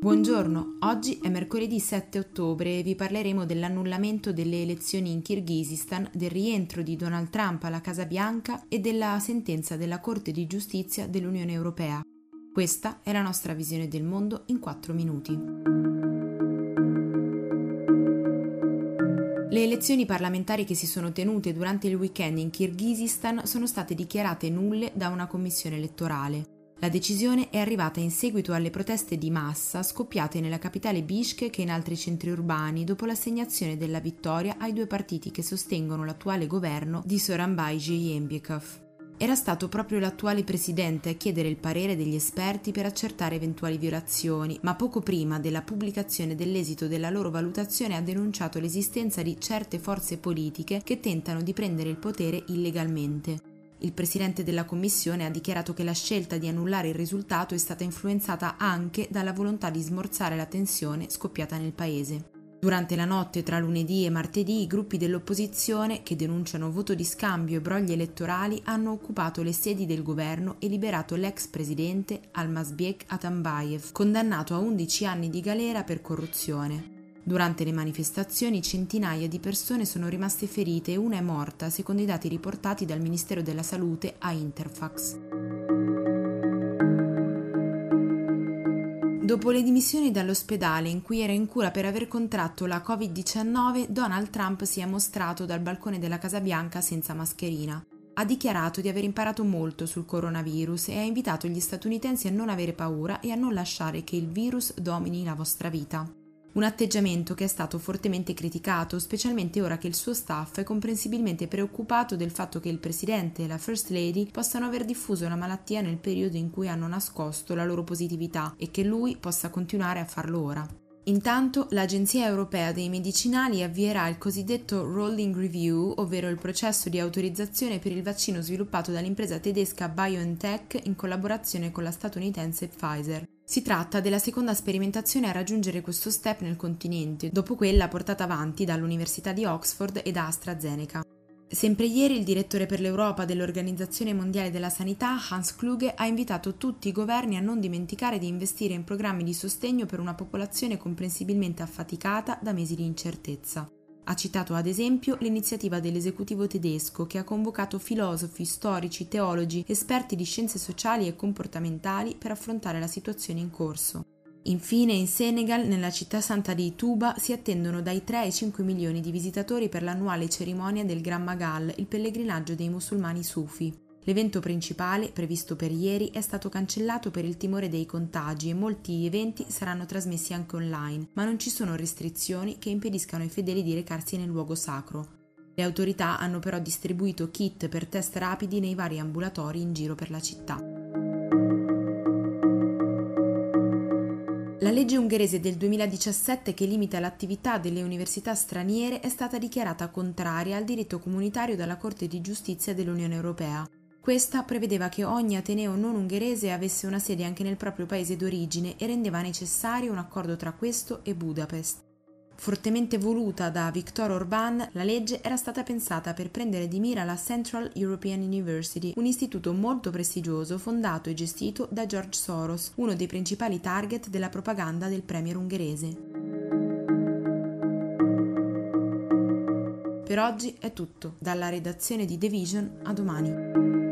Buongiorno, oggi è mercoledì 7 ottobre e vi parleremo dell'annullamento delle elezioni in Kirghizistan, del rientro di Donald Trump alla Casa Bianca e della sentenza della Corte di Giustizia dell'Unione Europea. Questa è la nostra visione del mondo in 4 minuti. Le elezioni parlamentari che si sono tenute durante il weekend in Kirghizistan sono state dichiarate nulle da una commissione elettorale. La decisione è arrivata in seguito alle proteste di massa scoppiate nella capitale Bishkek e in altri centri urbani dopo l'assegnazione della vittoria ai due partiti che sostengono l'attuale governo di Soranbay Jeyembekov. Era stato proprio l'attuale presidente a chiedere il parere degli esperti per accertare eventuali violazioni, ma poco prima della pubblicazione dell'esito della loro valutazione ha denunciato l'esistenza di certe forze politiche che tentano di prendere il potere illegalmente. Il presidente della commissione ha dichiarato che la scelta di annullare il risultato è stata influenzata anche dalla volontà di smorzare la tensione scoppiata nel paese. Durante la notte tra lunedì e martedì i gruppi dell'opposizione, che denunciano voto di scambio e brogli elettorali, hanno occupato le sedi del governo e liberato l'ex presidente Almasbiek Atambayev, condannato a 11 anni di galera per corruzione. Durante le manifestazioni centinaia di persone sono rimaste ferite e una è morta, secondo i dati riportati dal Ministero della Salute a Interfax. Dopo le dimissioni dall'ospedale in cui era in cura per aver contratto la Covid-19, Donald Trump si è mostrato dal balcone della Casa Bianca senza mascherina. Ha dichiarato di aver imparato molto sul coronavirus e ha invitato gli statunitensi a non avere paura e a non lasciare che il virus domini la vostra vita. Un atteggiamento che è stato fortemente criticato, specialmente ora che il suo staff è comprensibilmente preoccupato del fatto che il presidente e la First Lady possano aver diffuso la malattia nel periodo in cui hanno nascosto la loro positività e che lui possa continuare a farlo ora. Intanto l'Agenzia europea dei medicinali avvierà il cosiddetto Rolling Review, ovvero il processo di autorizzazione per il vaccino sviluppato dall'impresa tedesca BioNTech in collaborazione con la statunitense Pfizer. Si tratta della seconda sperimentazione a raggiungere questo step nel continente, dopo quella portata avanti dall'Università di Oxford e da AstraZeneca. Sempre ieri il direttore per l'Europa dell'Organizzazione Mondiale della Sanità, Hans Kluge, ha invitato tutti i governi a non dimenticare di investire in programmi di sostegno per una popolazione comprensibilmente affaticata da mesi di incertezza. Ha citato ad esempio l'iniziativa dell'esecutivo tedesco che ha convocato filosofi, storici, teologi, esperti di scienze sociali e comportamentali per affrontare la situazione in corso. Infine, in Senegal, nella città santa di Tuba, si attendono dai 3 ai 5 milioni di visitatori per l'annuale cerimonia del Gran Magal, il pellegrinaggio dei musulmani sufi. L'evento principale, previsto per ieri, è stato cancellato per il timore dei contagi e molti eventi saranno trasmessi anche online, ma non ci sono restrizioni che impediscano ai fedeli di recarsi nel luogo sacro. Le autorità hanno però distribuito kit per test rapidi nei vari ambulatori in giro per la città. La legge ungherese del 2017 che limita l'attività delle università straniere è stata dichiarata contraria al diritto comunitario dalla Corte di giustizia dell'Unione Europea. Questa prevedeva che ogni ateneo non ungherese avesse una sede anche nel proprio paese d'origine e rendeva necessario un accordo tra questo e Budapest. Fortemente voluta da Viktor Orbán, la legge era stata pensata per prendere di mira la Central European University, un istituto molto prestigioso fondato e gestito da George Soros, uno dei principali target della propaganda del premier ungherese. Per oggi è tutto, dalla redazione di The Vision a domani.